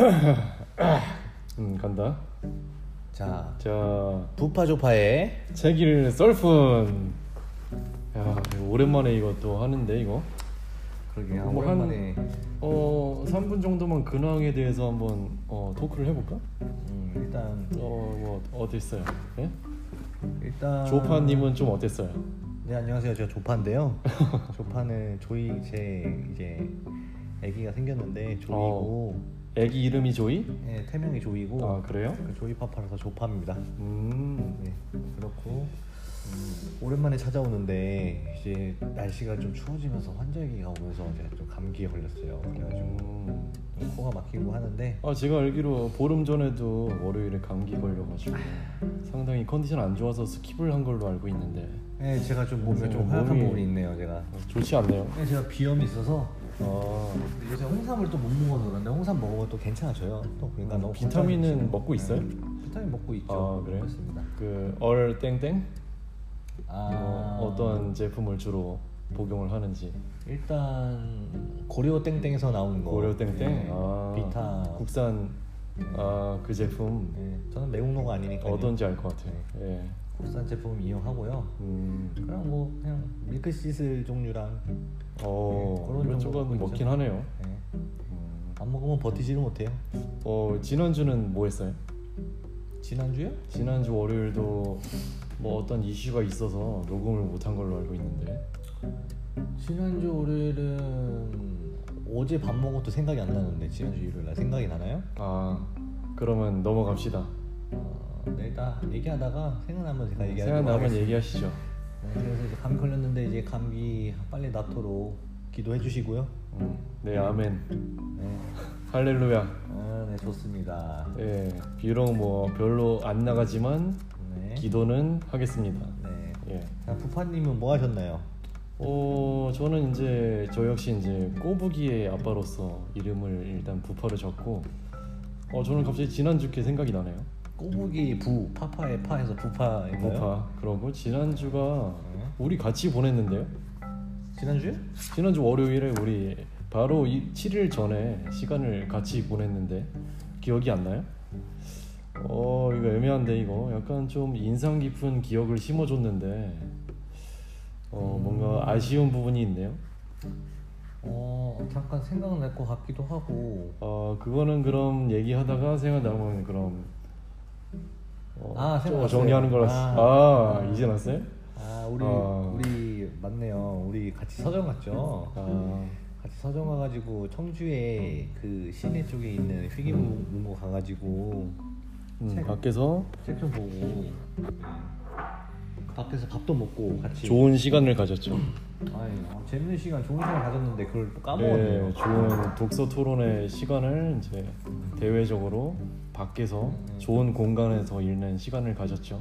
음 간다. 자, 자 부파조파의 책일 썰푼. 야 오랜만에 이거 또 하는데 이거. 그러게 뭐 오랜만에 어 3분 정도만 근황에 대해서 한번 어, 토크를 해볼까? 음, 일단 어뭐 어땠어요? 예? 일단 조파님은 좀 어땠어요? 네 안녕하세요 제가 조파인데요 조파는 조이 제 이제 아기가 생겼는데 조이고 애기 이름이 조이? 네, 태명이 조이고 아 그래요? 그 조이 papa라서 조파입니다 음. 네 그렇고 음, 오랜만에 찾아오는데 이제 날씨가 좀 추워지면서 환절기가 오면서 제가 좀 감기에 걸렸어요 그래가지고 음. 좀 코가 막히고 하는데 아 제가 알기로 보름 전에도 월요일에 감기 걸려가지고 상당히 컨디션 안 좋아서 skip을 한 걸로 알고 있는데 네 제가 좀 네, 좀 허약한 몸이- 부분이 있네요 제가 좋지 않네요. 네, 제가 비염이 있어서 아 요새 홍삼을 또 못 먹어서 그런데 홍삼 먹으면 또 괜찮아져요. 또 그러니까 음, 너무 비타민은 먹고 있어요? 네, 비타민 먹고 있죠. 아, 그래요? 그렇습니다. 그얼 땡땡 아뭐 어떤 제품을 주로 복용을 하는지 일단 고려 땡땡에서 나온 거. 고려 땡땡 네, 아, 비타. 국산 아 그 제품 네, 저는 매운노가 아니니까 어떤지 알 것 같아요. 예. 국산 제품 이용하고요. 음. 그냥 뭐 그냥 밀크 시슬 종류랑 어 네, 그런 정도 먹긴 있죠. 하네요. 네. 음. 안 먹으면 버티지를 못해요. 어 지난주는 뭐 했어요? 지난주요? 지난주 월요일도 뭐 어떤 이슈가 있어서 녹음을 못한 걸로 알고 있는데 지난주 월요일은 어제 밥 먹어도 생각이 안 나는데 지난주 일요일 날 생각이 나나요? 아 그러면 넘어갑시다. 어, 네, 얘기하다가 생각나면 제가 얘기하도록 생각나면. 얘기하시죠. 네, 그래서 이제 감기 걸렸는데 이제 감기 빨리 낫도록 기도해 주시고요. 음, 네 아멘. 네, 할렐루야. 아, 네 좋습니다. 예, 비록 뭐 별로 안 나가지만 네, 기도는 하겠습니다. 네. 예. 자, 부파님은 뭐 하셨나요? 어, 저는 이제 저 역시 이제 꼬부기의 아빠로서 이름을 일단 부파를 적고, 어, 저는 갑자기 지난주께 생각이 나네요. 꼬부기 부 파파의 파에서 부파인가요? 부파. 그러고 지난주가 네. 우리 같이 보냈는데요. 지난주에? 지난주 월요일에 우리 바로 이 7일 전에 시간을 같이 보냈는데 기억이 안 나요? 어 이거 애매한데 이거 약간 좀 인상 깊은 기억을 심어줬는데 어 뭔가 아쉬운 부분이 있네요. 어 잠깐 생각날 것 같기도 하고. 어 그거는 그럼 얘기하다가 생각나면 그럼 어, 아, 좀. 정리하는 거라서 아. 아, 이제 났어요? 아 우리 아. 우리 맞네요. 우리 같이 서점 갔죠. 아 같이 서점 가가지고 청주에 그 시내 쪽에 있는 휘기문고 가가지고 음, 책. 밖에서 책 좀 보고 네. 밖에서 밥도 먹고 같이 좋은 시간을 가졌죠. 어, 재밌는 시간 좋은 시간 가졌는데 그걸 또 까먹었네요. 네, 좋은 독서 토론의 시간을 이제 대외적으로 밖에서 음. 좋은 공간에서 읽는 시간을 가졌죠.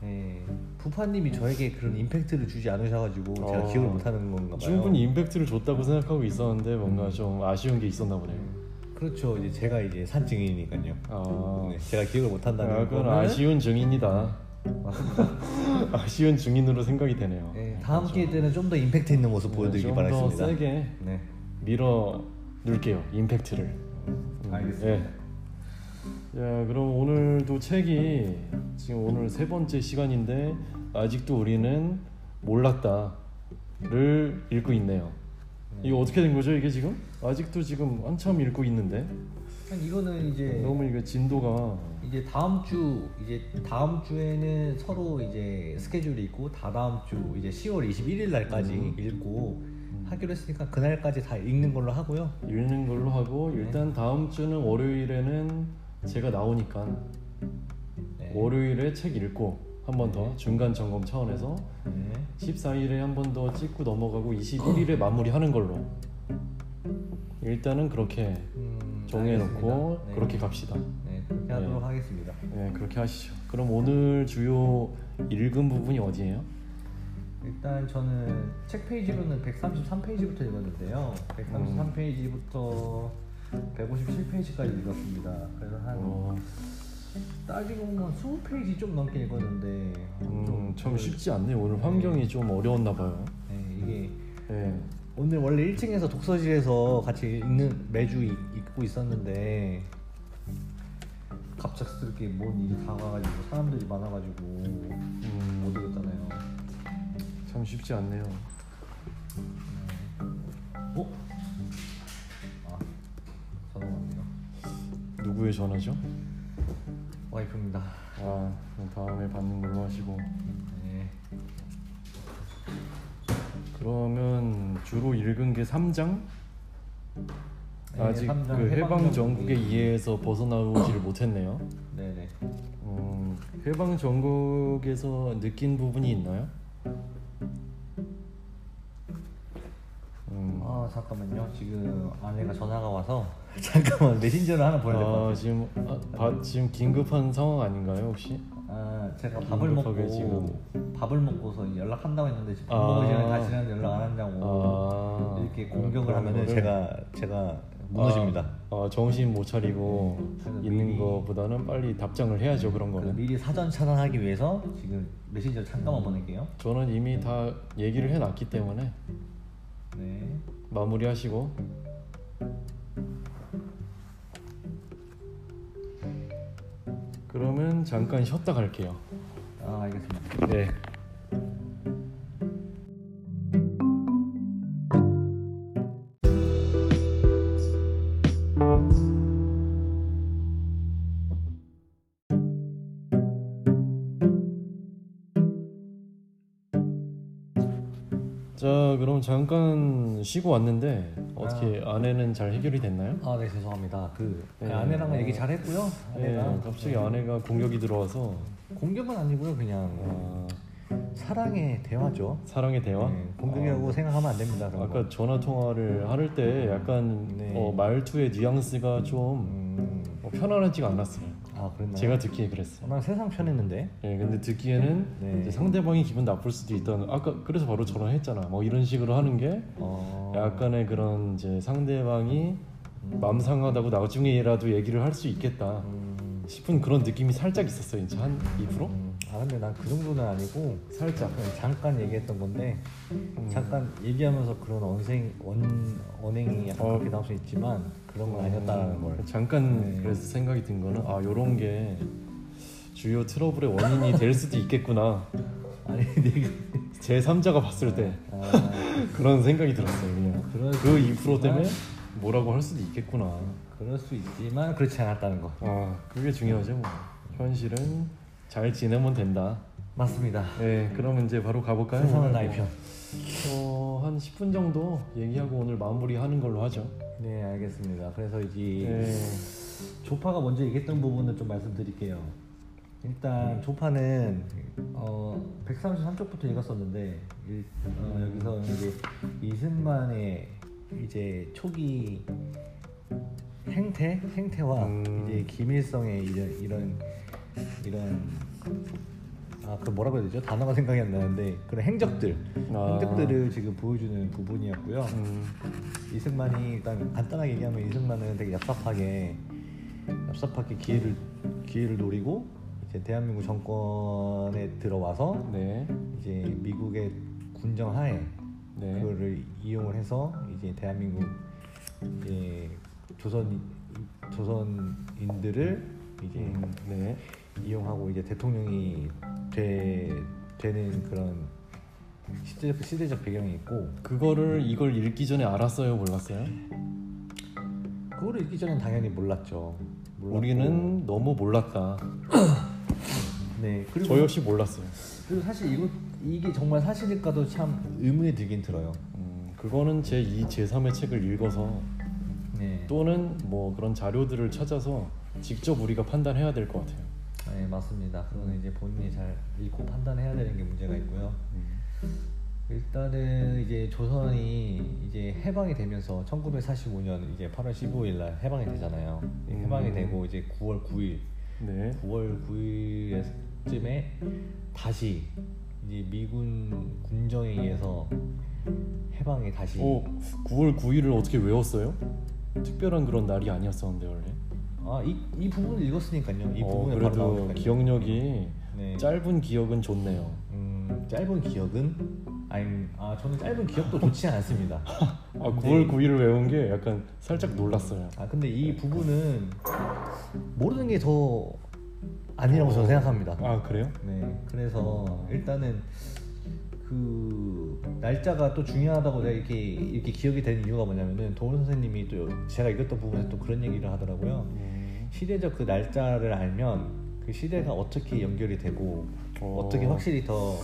네. 부파님이 저에게 그런 임팩트를 주지 않으셔가지고 제가 어, 기억을 못하는 건가 봐요. 충분히 임팩트를 줬다고 생각하고 있었는데 뭔가 좀 아쉬운 게 있었나 보네요. 그렇죠. 이제 제가 이제 산 증인이니까요. 아, 네, 제가 기억을 못한다는 아, 거는 아쉬운 증인이다. 아쉬운 증인으로 생각이 되네요. 네, 다음 기회 때는 좀 더 임팩트 있는 모습 보여드리기 좀더 바라겠습니다. 세게 네, 밀어 넣을게요. 임팩트를. 음, 알겠습니다. 예. 자, 그럼 오늘도 책이 지금 오늘 세 번째 시간인데 아직도 우리는 몰랐다를 읽고 있네요. 이거 어떻게 된 거죠? 이게 지금 아직도 지금 한참 읽고 있는데 이거는 이제 너무 이거 진도가 이제 다음 주 이제 다음 주에는 서로 이제 스케줄이 있고 다다음 주 이제 10월 21일 날까지 음. 읽고 하기로 했으니까 그날까지 다 읽는 걸로 하고요. 읽는 걸로 하고 네. 일단 다음 주는 월요일에는 제가 나오니까 네. 월요일에 책 읽고 한 번더 네. 중간 점검 차원에서 네. 14일에 한 번 더 찍고 넘어가고 21일에 마무리하는 걸로 일단은 그렇게 음, 정해놓고. 네. 그렇게 갑시다. 네, 그렇게 하도록 하겠습니다. 네, 그렇게 하시죠. 그럼 오늘 주요 읽은 부분이 어디예요? 일단 저는 책 페이지로는 133페이지부터 읽었는데요. 음. 133페이지부터 157페이지까지 읽었습니다. 그래서 한 어, 따지고 보면 20페이지 좀 넘게 읽었는데 음, 참 쉽지 않네요. 오늘 환경이 좀 어려웠나 봐요. 네, 이게 네. 오늘 원래 1층에서 독서실에서 같이 읽는 매주 읽- 읽고 있었는데 갑작스럽게 뭔 일이 다가가지고 사람들이 많아가지고 음, 못 오겠잖아요. 참 쉽지 않네요. 어? 누구의 전화죠? 와이프입니다. 아, 다음에 받는 걸로 하시고. 네. 그러면 주로 읽은 게 3장? 네, 아직 삼장 그 해방 전국이- 이해에서 벗어나오지를 못했네요. 네네. 음, 해방 전국에서 느낀 부분이 있나요? 아 잠깐만요. 지금 아내가 전화가 와서 잠깐만 메신저를 하나 보내야 될것 아, 같아요. 지금 아, 바- 지금 긴급한 상황 아닌가요 혹시? 아 제가 밥을 먹고 지금. 밥을 먹고서 연락한다고 했는데 지금 밥 아. 먹을 시간에 다시 는 연락 안 한다고 아, 이렇게 공격을 그런 하면은 거를- 제가 제가 무너집니다. 아, 아, 정신 못 차리고 있는 미리- 거보다는 빨리 답장을 해야죠 그런 거는. 미리 사전 차단하기 위해서 지금 메신저를 잠깐만 보낼게요. 저는 이미 다 얘기를 해놨기 때문에 네. 마무리하시고 그러면 잠깐 쉬었다 갈게요. 아 알겠습니다. 네. 자, 그럼 잠깐 쉬고 왔는데 어떻게 아 내는 잘 해결이 됐나요? 아 네 죄송합니다. 그 네. 아내랑 은 얘기 잘 했고요. 네, 아내가 갑자기 아내가 공격이 들어와서 공격은 아니고요. 그냥 아, 사랑의 대화죠. 사랑의 대화. 네, 공격이라고 생각하면 안 됩니다. 그런 거. 아까 전화 통화를 할 때 약간 네. 어, 말투의 뉘앙스가 좀 음, 어, 편안하지가 않았어요. 아 그랬나요? 제가 듣기에 그랬어요. 난 세상 편했는데. 예, 근데 듣기에는 네. 이제 상대방이 기분 나쁠 수도 있다는 아까 그래서 바로 전화했잖아. 뭐 이런 식으로 하는 게 어... 약간의 그런 이제 상대방이 마음 상하다고 나중에라도 얘기를 할 수 있겠다 음, 싶은 그런 느낌이 살짝 있었어요. 이제 한 2%? 음, 아 근데 난 그 정도는 아니고 살짝. 그냥 잠깐 얘기했던 건데 음. 잠깐 얘기하면서 그런 언생 원 언행이 약간 어. 그렇게 나올 수 있지만 그런 건 아니었다는 걸. 잠깐 네. 그래서 생각이 든 거는 아 요런 게 주요 트러블의 원인이 될 수도 있겠구나. 아니 내가 제 3자가 봤을 때 아, 그런 생각이 들었어요. 그냥 그럴 수그2% 때문에 있지만- 뭐라고 할 수도 있겠구나. 그럴 수 있지만 그렇지 않았다는 거. 아 그게 중요하죠. 뭐. 현실은 잘 지내면 된다. 맞습니다. 네, 그럼 이제 바로 가볼까요? 세상은 나의 뭐, 편. 어, 한 10분 정도 얘기하고 오늘 마무리하는 걸로 하죠. 네 알겠습니다. 그래서 이제 네. 조파가 먼저 얘기했던 부분을 좀 말씀드릴게요. 일단 조파는 어 133쪽부터 읽었었는데 일, 어, 여기서 이제 이승만의 이제 초기 행태 행태와 음. 이제 김일성의 이런 이런 이런 아 그 뭐라고 해야 되죠 단어가 생각이 안 나는데 그런 행적들 아. 행적들을 지금 보여주는 부분이었고요. 음, 이승만이 일단 간단하게 얘기하면 이승만은 되게 얍삽하게 얍삽하게 기회를 기회를 노리고 이제 대한민국 정권에 들어와서 네, 이제 미국의 군정 하에 네. 그거를 이용을 해서 이제 대한민국 이제 조선 조선인들을 이제 음, 네. 이용하고 이제 대통령이 돼 되는 그런 시대적 시대적 배경이 있고 그거를 이걸 읽기 전에 알았어요, 몰랐어요? 그거를 읽기 전엔 당연히 몰랐죠. 몰랐고. 우리는 너무 몰랐다. 네 그리고 저 역시 몰랐어요. 그리고 사실 이거 이게 정말 사실일까도 참 의문이 들긴 들어요. 음, 그거는 제 2, 제 3의 책을 읽어서 네. 또는 뭐 그런 자료들을 찾아서 직접 우리가 판단해야 될 것 같아요. 네 맞습니다. 그거는 이제 본인이 잘 읽고 판단해야 되는 게 문제가 있고요. 일단은 이제 조선이 이제 해방이 되면서 1945년 이제 8월 15일 날 해방이 되잖아요. 음. 해방이 되고 이제 9월 9일 네. 9월 9일쯤에 다시 이제 미군 군정에 의해서 해방이 다시 어, 9월 9일을 어떻게 외웠어요? 특별한 그런 날이 아니었었는데 원래. 아이 이 부분을 읽었으니까요. 이 어, 바로 그래도 나오니까요. 기억력이 네. 짧은 기억은 좋네요. 음, 짧은 기억은 아니 아 저는 짧은 기억도 좋지 않습니다. 아, 근데- 9월 9일을 외운 게 약간 살짝 놀랐어요. 아 근데 이 부분은 모르는 게 더 아니라고 저는 생각합니다. 아 그래요? 네, 그래서 일단은 그 날짜가 또 중요하다고 내가 이렇게 이렇게 기억이 되는 이유가 뭐냐면은 도훈 선생님이 또 제가 읽었던 부분에서 또 그런 얘기를 하더라고요. 음. 시대적 그 날짜를 알면 그 시대가 어떻게 연결이 되고 어. 어. 떻게 확실히 더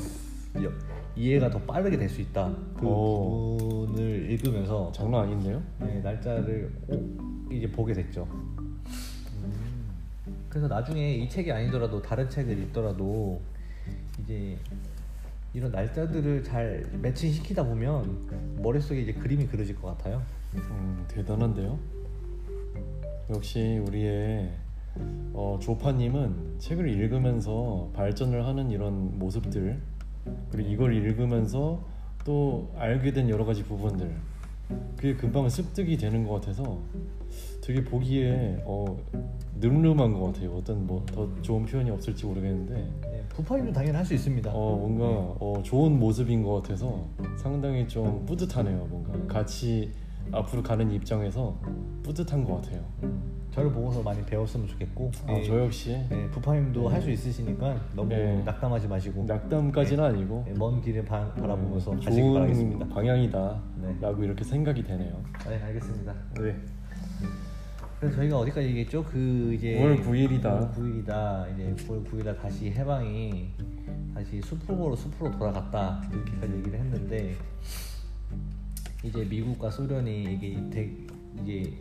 여- 이해가 더 빠르게 될 수 있다. 그 어. 부분을 읽으면서 장난 아닌데요? 네, 날짜를 오, 이제 보게 됐죠. 그래서 나중에 이 책이 아니더라도 다른 책을 읽더라도 이제 이런 날짜들을 잘 매칭시키다 보면 머릿속에 이제 그림이 그려질 것 같아요. 음, 대단한데요. 역시 우리의 어, 조파님은 책을 읽으면서 발전을 하는 이런 모습들 그리고 이걸 읽으면서 또 알게 된 여러 가지 부분들 그게 금방 습득이 되는 것 같아서 되게 보기에 어, 늠름한 것 같아요. 어떤 뭐 더 좋은 표현이 없을지 모르겠는데 네, 부파님도 당연히 할 수 있습니다. 어, 뭔가 어, 좋은 모습인 것 같아서 상당히 좀 뿌듯하네요. 뭔가 같이 앞으로 가는 입장에서 뿌듯한 것 같아요. 저를 보고서 많이 배웠으면 좋겠고 아, 네, 저 역시 네, 부파님도 할 수 있으시니까 너무 네. 낙담하지 마시고 낙담까지는 아니고 네, 먼 길을 바, 바라보면서 음, 가시기 좋은 바라겠습니다. 방향이다라고 네. 이렇게 생각이 되네요. 네, 알겠습니다. 네. 그래서 저희가 어디까지 얘기했죠? 그 이제 9월 9일이다. 9월 9일이다. 이제 9월 9일날 다시 해방이 다시 숲으로 숲으로 돌아갔다 이렇게까지 얘기를 했는데 이제 미국과 소련이 이게 대, 이제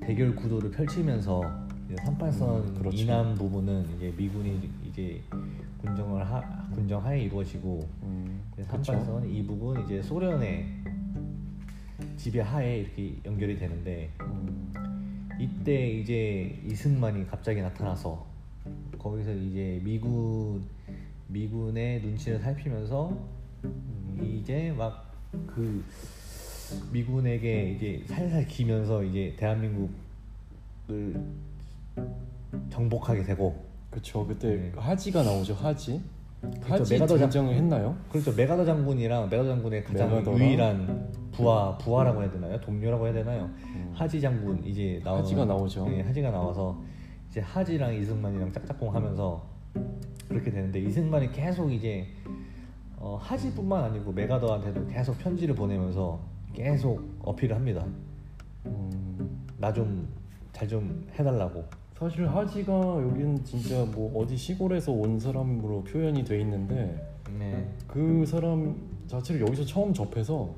대결 구도를 펼치면서 이제 38선 음, 그렇죠. 이남 부분은 이제 미군이 이제 군정을 하 군정하에 이루어지고 음, 이제 그렇죠. 38선 이 부분 이제 소련의 지배하에 이렇게 연결이 되는데 음, 이때 이제 이승만이 갑자기 나타나서 거기서 이제 미군 미군의 눈치를 살피면서 음, 이제 막 그 미군에게 이제 살살 기면서 이제 대한민국을 정복하게 되고 그렇죠. 그때 네. 하지가 나오죠. 하지. 하지 맥아더 장- 등장을 했나요? 그렇죠 맥아더 장군이랑 메가더 장군의 가장 맥아더랑? 유일한 부하 부하라고 해야 되나요 동료라고 해야 되나요 음. 하지 장군 이제 나오 하지가 나오죠. 네, 하지가 나와서 이제 하지랑 이승만이랑 짝짝꿍 하면서 그렇게 되는데 이승만이 계속 이제 어, 하지뿐만 아니고 메가더한테도 계속 편지를 보내면서 계속 어필을 합니다. 음, 나 좀 잘 좀 해달라고. 사실 하지가 여기는 진짜 뭐 어디 시골에서 온 사람으로 표현이 돼 있는데 네. 그 사람 자체를 여기서 처음 접해서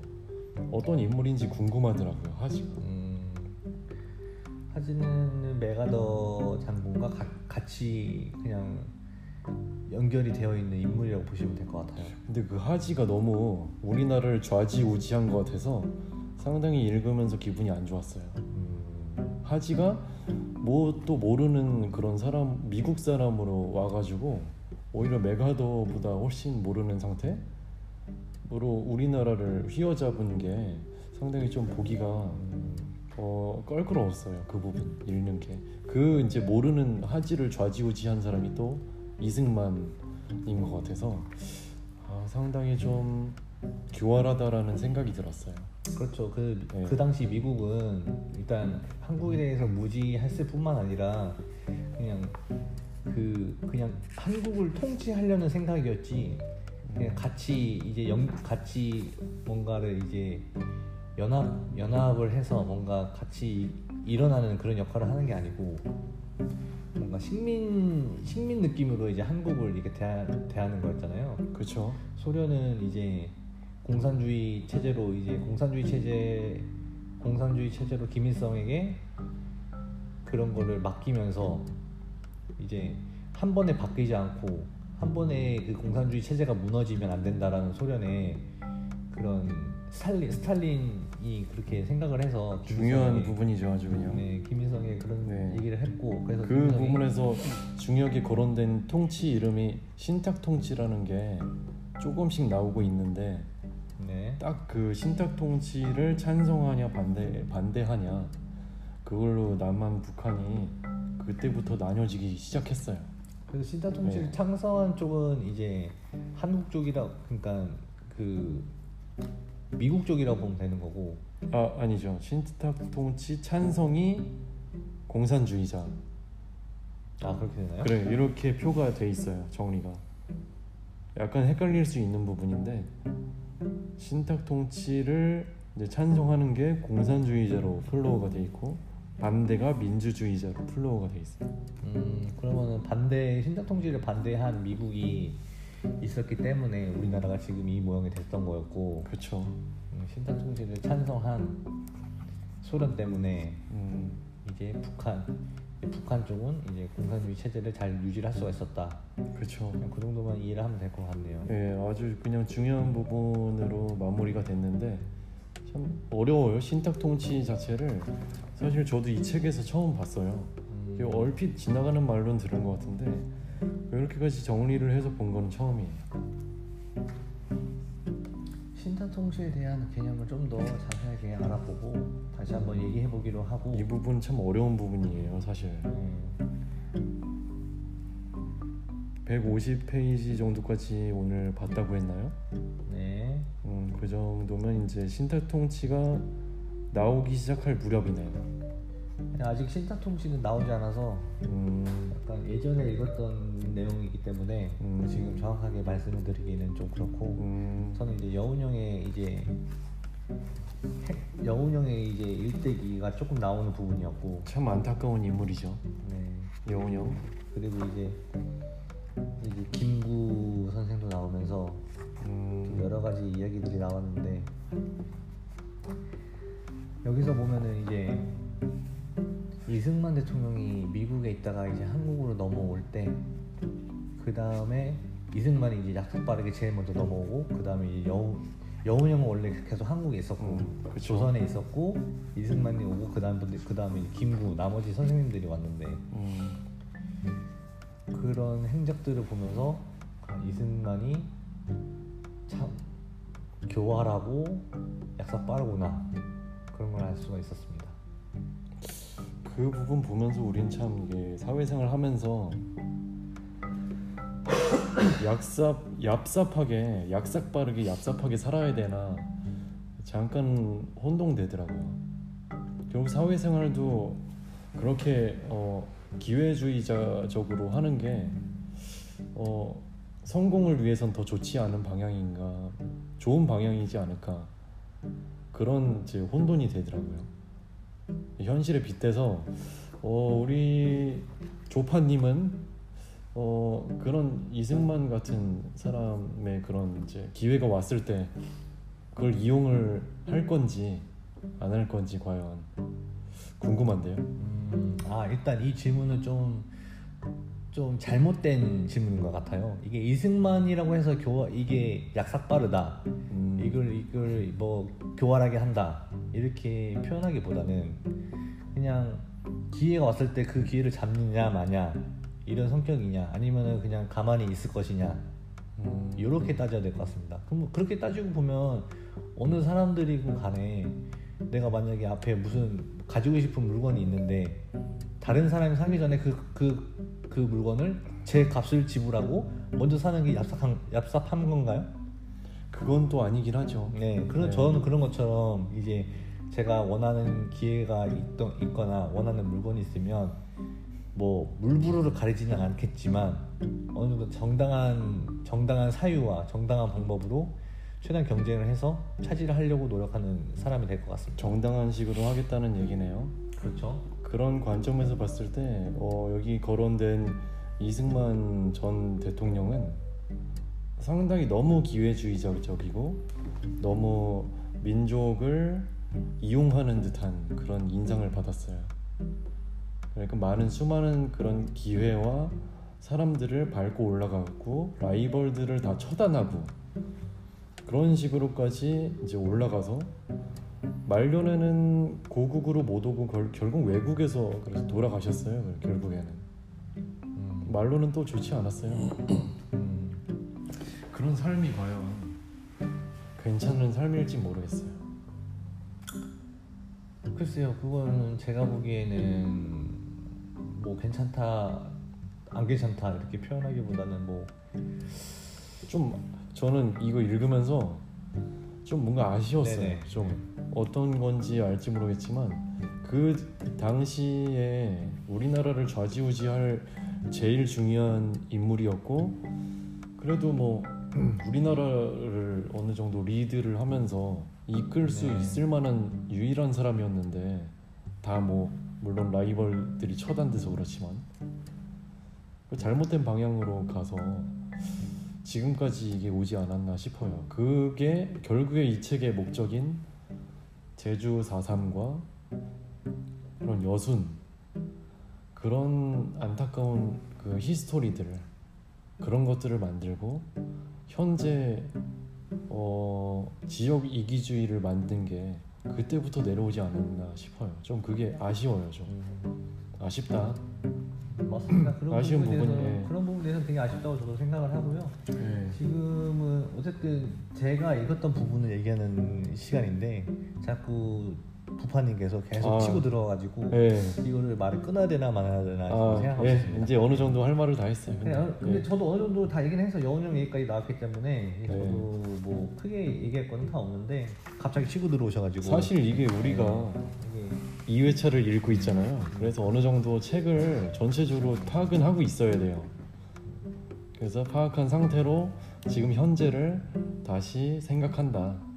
어떤 인물인지 궁금하더라고요. 하지가. 음, 하지는 메가더 장군과 가- 같이 그냥 연결이 되어 있는 인물이라고 보시면 될 것 같아요. 근데 그 하지가 너무 우리나라를 좌지우지한 것 같아서 상당히 읽으면서 기분이 안 좋았어요. 음, 하지가 뭐 또 모르는 그런 사람 미국 사람으로 와가지고 오히려 메가더보다 훨씬 모르는 상태로 우리나라를 휘어잡은 게 상당히 좀 보기가 어, 껄끄러웠어요 그 부분 읽는 게 그 이제 모르는 하지를 좌지우지한 사람이 또 이승만인 것 같아서 아, 상당히 좀 교활하다라는 생각이 들었어요. 그렇죠. 그, 네. 그 당시 미국은 일단 한국에 대해서 무지했을 뿐만 아니라 그냥 그 그냥 한국을 통치하려는 생각이었지. 그냥 같이 이제 연 같이 뭔가를 이제 연합 연합을 해서 뭔가 같이 일어나는 그런 역할을 하는 게 아니고 뭔가 식민 식민 느낌으로 이제 한국을 이렇게 대하, 대하는 거였잖아요. 그렇죠. 소련은 이제 공산주의 체제로 이제 공산주의 체제 공산주의 체제로 김일성에게 그런 거를 맡기면서 이제 한 번에 바뀌지 않고 한 번에 그 공산주의 체제가 무너지면 안 된다라는 소련의 그런 스탈린 스탈린이 그렇게 생각을 해서 중요한 부분이죠 아주 그냥. 네 김일성에 그런 네. 얘기를 했고 그래서 그 부분에서 중요하게 거론된 통치 이름이 신탁 통치라는 게 조금씩 나오고 있는데 네. 딱그 신탁 통치를 찬성하냐 반대 반대하냐 그걸로 남한 북한이 그때부터 나뉘어지기 시작했어요. 그래서 신타 통치를 네. 창성한 쪽은 이제 한국 쪽이라 그러니까 그 미국 쪽이라고 보면 되는 거고 아 아니죠. 신탁 통치 찬성이 공산주의자 아 그렇게 되나요? 그래 이렇게 표가 돼 있어요 정리가 약간 헷갈릴 수 있는 부분인데 신탁 통치를 이제 찬성하는 게 공산주의자로 flow가 돼 있고 반대가 민주주의자로 flow가 돼 있어요. 음 그러면은 반대 신탁 통치를 반대한 미국이 있었기 때문에 우리나라가 지금 이 모양이 됐던 거였고 그렇죠. 음, 신탁 통치를 찬성한 소련 때문에 음, 이제 북한 북한 쪽은 이제 공산주의 체제를 잘 유지를 할 수가 있었다. 그렇죠. 그 정도만 이해를 하면 될 것 같네요. 예, 아주 그냥 중요한 부분으로 마무리가 됐는데 참 어려워요. 신탁 통치 자체를 사실 저도 이 책에서 처음 봤어요. 음, 얼핏 지나가는 말로는 들은 것 같은데 이렇게까지 정리를 해서 본 건 처음이에요. 신탁 통치에 대한 개념을 좀 더 자세하게 알아보고 다시 한번 얘기해 보기로 하고 이 부분 참 어려운 부분이에요, 사실. 음, 150페이지 정도까지 오늘 봤다고 했나요? 네. 음, 그 정도면 이제 신탁 통치가 나오기 시작할 무렵이네요. 아직 신탁 통치는 나오지 않아서 음, 예전에 읽었던 내용이기 때문에 음. 지금 정확하게 말씀을 드리기는 좀 그렇고 음, 저는 이제 여운형의 이제 핵- 여운형의 이제 일대기가 조금 나오는 부분이었고 참 안타까운 인물이죠. 네. 여운형. 그리고 이제 이제 김구 선생도 나오면서 좀 음, 여러 가지 이야기들이 나왔는데 여기서 보면은 이제 이승만 대통령이 미국에 있다가 이제 한국으로 넘어올 때 그 다음에 이승만이 이제 약속 빠르게 제일 먼저 넘어오고 그 다음에 이제 여우 여운 형은 원래 계속 한국에 있었고 음. 조선에 있었고 이승만이 오고 그 다음 그 다음에 김구 나머지 선생님들이 왔는데 음, 그런 행적들을 보면서 아, 이승만이 참 교활하고 약속 빠르구나 그런 걸 알 수가 있었습니다. 그 부분 보면서 우린 참 이게 사회생활 하면서 약삽 얍삽하게 약삭 빠르게 얍삽하게 살아야 되나 잠깐 혼동되더라고요. 결국 사회생활도 그렇게 어, 기회주의자적으로 하는 게 어, 성공을 위해선 더 좋지 않은 방향인가 좋은 방향이지 않을까 그런 이제 혼돈이 되더라고요. 현실에 빗대서 어, 우리 조파님은 어, 그런 이승만 같은 사람의 그런 이제 기회가 왔을 때 그걸 이용을 할 건지 안 할 건지 과연 궁금한데요. 음, 아 일단 이 질문은 좀. 좀 잘못된 질문인 것 같아요. 이게 이승만이라고 해서 교 이게 약삭 빠르다. 음, 이걸 이걸 뭐 교활하게 한다 이렇게 표현하기보다는 그냥 기회가 왔을 때 그 기회를 잡느냐 마냐 이런 성격이냐 아니면은 그냥 가만히 있을 것이냐 음, 이렇게 따져야 될 것 같습니다. 그럼 그렇게 따지고 보면 어느 사람들이건 간에 내가 만약에 앞에 무슨 가지고 싶은 물건이 있는데 다른 사람이 사기 전에 그 그 그 물건을 제 값을 지불하고 먼저 사는 게 얍삽한 얍삽한 건가요? 그건 또 아니긴 하죠. 네, 그런 네. 저는 그런 것처럼 이제 제가 원하는 기회가 있던 있거나 원하는 물건이 있으면 뭐 물부루를 가리지는 않겠지만 어느 정도 정당한 정당한 사유와 정당한 방법으로 최대한 경쟁을 해서 차지를 하려고 노력하는 사람이 될 것 같습니다. 정당한 식으로 하겠다는 얘기네요. 그렇죠. 그런 관점에서 봤을 때 어, 여기 거론된 이승만 전 대통령은 상당히 너무 기회주의적이고 너무 민족을 이용하는 듯한 그런 인상을 받았어요. 그러니까 많은 수많은 그런 기회와 사람들을 밟고 올라가고 라이벌들을 다 처단하고 그런 식으로까지 이제 올라가서 말년에는 고국으로 못 오고 결, 결국 외국에서 그래서 돌아가셨어요. 결국에는 음, 말로는 또 좋지 않았어요. 음, 그런 삶이 과연 괜찮은 삶일지 모르겠어요. 글쎄요, 그거는 제가 보기에는 뭐 괜찮다, 안 괜찮다 이렇게 표현하기보다는 뭐 좀 저는 이거 읽으면서 좀 뭔가 아쉬웠어요. 네네. 좀 어떤 건지 알지 모르겠지만 그 당시에 우리나라를 좌지우지할 제일 중요한 인물이었고 그래도 뭐 우리나라를 어느 정도 리드를 하면서 이끌 수 네. 있을 만한 유일한 사람이었는데 다 뭐 물론 라이벌들이 처단돼서 그렇지만 그 잘못된 방향으로 가서 지금까지 이게 오지 않았나 싶어요. 그게 결국에 이 책의 목적인 제주 4.3과 그런 여순 그런 안타까운 그 히스토리들 그런 것들을 만들고 현재 어, 지역 이기주의를 만든 게 그때부터 내려오지 않았나 싶어요. 좀 그게 아쉬워요. 좀 아쉽다. 맞습니다. 그런 아쉬운 부분에 대해서 부분이, 예. 그런 부분에 대해서 되게 아쉽다고 저도 생각을 하고요. 네. 지금은 어쨌든 제가 읽었던 부분을 얘기하는 시간인데 자꾸 부파님께서 계속 아. 치고 들어와가지고 네. 이거를 말을 끊어야 되나 말아야 되나 아, 생각하고 예, 있습니다. 이제 어느 정도 할 말을 다 했어요. 근데, 어, 근데 예. 저도 어느 정도 다 얘기는 해서 여운형 얘기까지 나왔기 때문에 네. 저도 뭐 크게 얘기할 거는 다 없는데 갑자기 치고 들어오셔가지고 사실 이게 우리가 이게 2회차를 읽고 있잖아요. 그래서 어느 정도 책을 전체적으로 파악은 하고 있어야 돼요. 그래서 파악한 상태로 지금 현재를 다시 생각한다.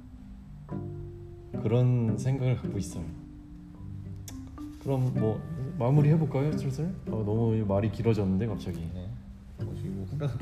그런 생각을 갖고 있어요. 그럼 뭐 마무리 해볼까요, 슬슬? 어, 너무 말이 길어졌는데 갑자기. 네. 보시고 후배가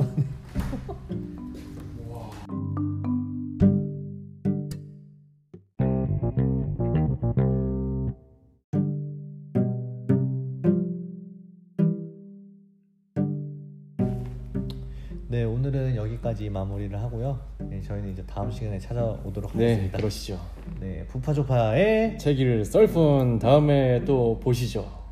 또네 오늘은 여기까지 마무리를 하고요. 네, 저희는 이제 다음 시간에 찾아오도록 네, 하겠습니다. 그러시죠. 네 부파조파의 책일 썰푼 다음에 또 보시죠.